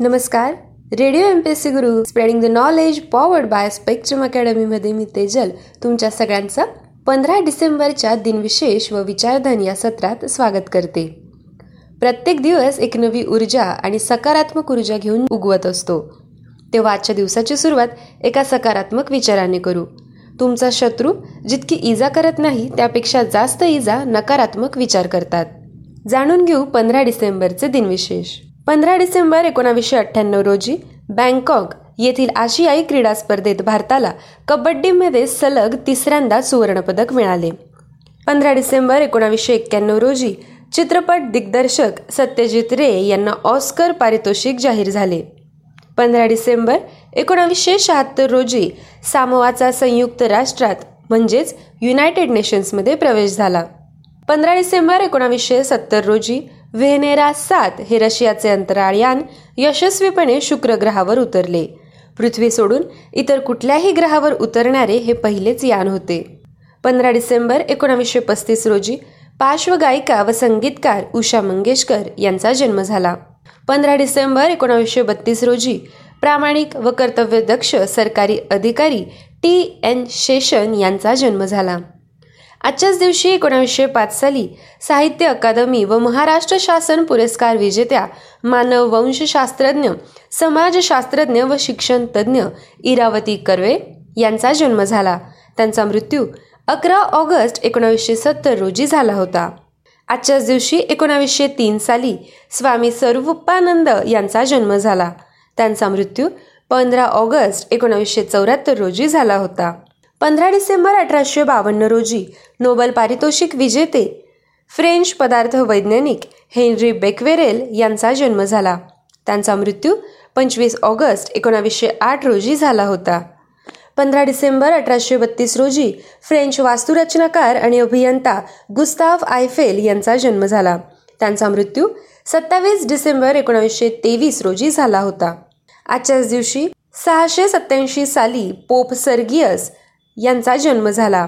नमस्कार. Radio M P S C Guru spreading the knowledge powered by spectrum अकॅडमीमध्ये मी तेजल तुमच्या सगळ्यांचं पंधरा डिसेंबरच्या दिनविशेष व विचारधन या सत्रात स्वागत करते. प्रत्येक दिवस एक नवी ऊर्जा आणि सकारात्मक ऊर्जा घेऊन उगवत असतो. तेव्हा आजच्या दिवसाची सुरुवात एका सकारात्मक विचाराने करू. तुमचा शत्रू जितकी इजा करत नाही त्यापेक्षा जास्त इजा नकारात्मक विचार करतात. जाणून घेऊ पंधरा डिसेंबरचे दिनविशेष. पंधरा डिसेंबर एकोणावीसशे अठ्ठ्याण्णव रोजी बँकॉक येथील आशियाई क्रीडा स्पर्धेत भारताला कबड्डीमध्ये सलग तिसऱ्यांदा सुवर्णपदक मिळाले. पंधरा डिसेंबर एकोणावीसशे एक्क्याण्णव रोजी चित्रपट दिग्दर्शक सत्यजित रे यांना ऑस्कर पारितोषिक जाहीर झाले. पंधरा डिसेंबर एकोणावीसशे शहात्तर रोजी सामोआचा संयुक्त राष्ट्रात म्हणजेच युनायटेड नेशन्समध्ये प्रवेश झाला. पंधरा डिसेंबर एकोणावीसशे सत्तर रोजी व्हेनेरा सात हे रशियाचे अंतराळयान यशस्वीपणे शुक्र ग्रहावर उतरले. पृथ्वी सोडून इतर कुठल्याही ग्रहावर उतरणारे हे पहिलेच यान होते. पंधरा डिसेंबर एकोणावीसशे पस्तीस रोजी पार्श्वगायिका व संगीतकार उषा मंगेशकर यांचा जन्म झाला. पंधरा डिसेंबर एकोणावीसशे बत्तीस रोजी प्रामाणिक व कर्तव्यदक्ष सरकारी अधिकारी टी एन शेषन यांचा जन्म झाला. आजच्याच दिवशी एकोणावीसशे पाच साली साहित्य अकादमी व महाराष्ट्र शासन पुरस्कार विजेत्या मानव वंशशास्त्रज्ञ समाजशास्त्रज्ञ व शिक्षण तज्ज्ञ इरावती कर्वे यांचा जन्म झाला. त्यांचा मृत्यू अकरा ऑगस्ट एकोणावीसशे सत्तर रोजी झाला होता. आजच्याच दिवशी एकोणावीसशे तीन साली स्वामी स्वरूपानंद यांचा जन्म झाला. त्यांचा मृत्यू पंधरा ऑगस्ट एकोणावीसशे चौऱ्याहत्तर रोजी झाला होता. पंधरा डिसेंबर अठराशे बावन्न रोजी नोबल पारितोषिक विजेते फ्रेंच पदार्थ वैज्ञानिक हेनरी बेकवेरेल यांचा जन्म झाला. त्यांचा मृत्यू पंचवीस ऑगस्ट एकोणावीसशे आठ रोजी झाला होता. पंधरा डिसेंबर अठराशे बत्तीस रोजी फ्रेंच वास्तुरचनाकार आणि अभियंता गुस्ताव आयफेल यांचा जन्म झाला. त्यांचा मृत्यू सत्तावीस डिसेंबर एकोणावीसशे तेवीस रोजी झाला होता. आजच्याच दिवशी सहाशे सत्याऐंशी साली पोप सर्गियस यांचा जन्म झाला.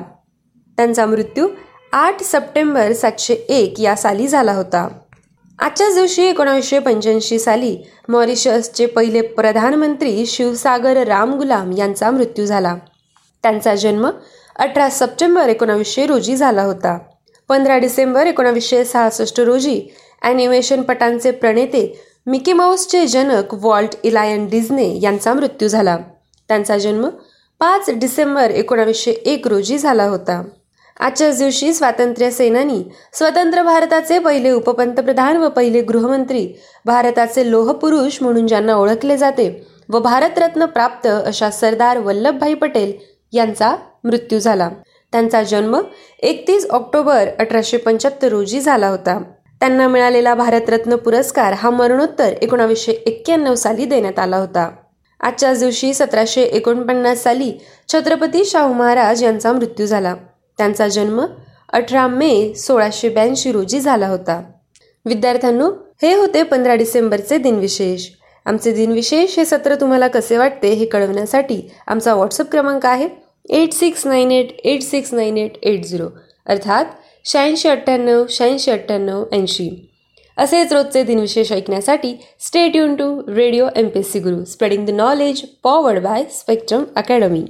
त्यांचा मृत्यू आठ सप्टेंबर सातशे एक या साली झाला होता. आजच्याच दिवशी एकोणीसशे पंच्याऐंशी साली मॉरिशसचे पहिले प्रधानमंत्री शिवसागर राम गुलाम यांचा मृत्यू झाला. त्यांचा जन्म अठरा सप्टेंबर एकोणावीसशे रोजी झाला होता. पंधरा डिसेंबर एकोणावीसशे सहासष्ट रोजी ॲनिमेशन पटांचे प्रणेते मिकी माऊसचे जनक वॉल्ट इलायन डिझने यांचा मृत्यू झाला. त्यांचा जन्म पाच डिसेंबर एकोणावीसशे एक रोजी झाला होता. आजच्याच दिवशी स्वातंत्र्य सेनानी स्वतंत्र भारताचे पहिले उपपंतप्रधान व पहिले गृहमंत्री भारताचे लोहपुरुष म्हणून ज्यांना ओळखले जाते व भारतरत्न प्राप्त अशा सरदार वल्लभभाई पटेल यांचा मृत्यू झाला. त्यांचा जन्म एकतीस ऑक्टोबर अठराशे पंच्याहत्तर रोजी झाला होता. त्यांना मिळालेला भारतरत्न पुरस्कार हा मरणोत्तर एकोणावीसशे एक्क्याण्णव साली देण्यात आला होता. आजच्याच दिवशी सतराशे एकोणपन्नास साली छत्रपती शाहू महाराज यांचा मृत्यू झाला. त्यांचा जन्म अठरा मे सोळाशे ब्याऐंशी रोजी झाला होता. विद्यार्थ्यांनो हे होते पंधरा डिसेंबरचे दिनविशेष. आमचे दिनविशेष हे सत्र तुम्हाला कसे वाटते हे कळवण्यासाठी आमचा व्हॉट्सअप क्रमांक आहे eight six nine eight eight six nine eight eight zero. अर्थात शहाऐंशी अठ्ठ्याण्णव शहाऐंशी अठ्ठ्याण्णव ऐंशी. असेच रोजचे दिनविशेष ऐकण्यासाठी stay युन to radio M P S C Guru spreading the knowledge powered by Spectrum academy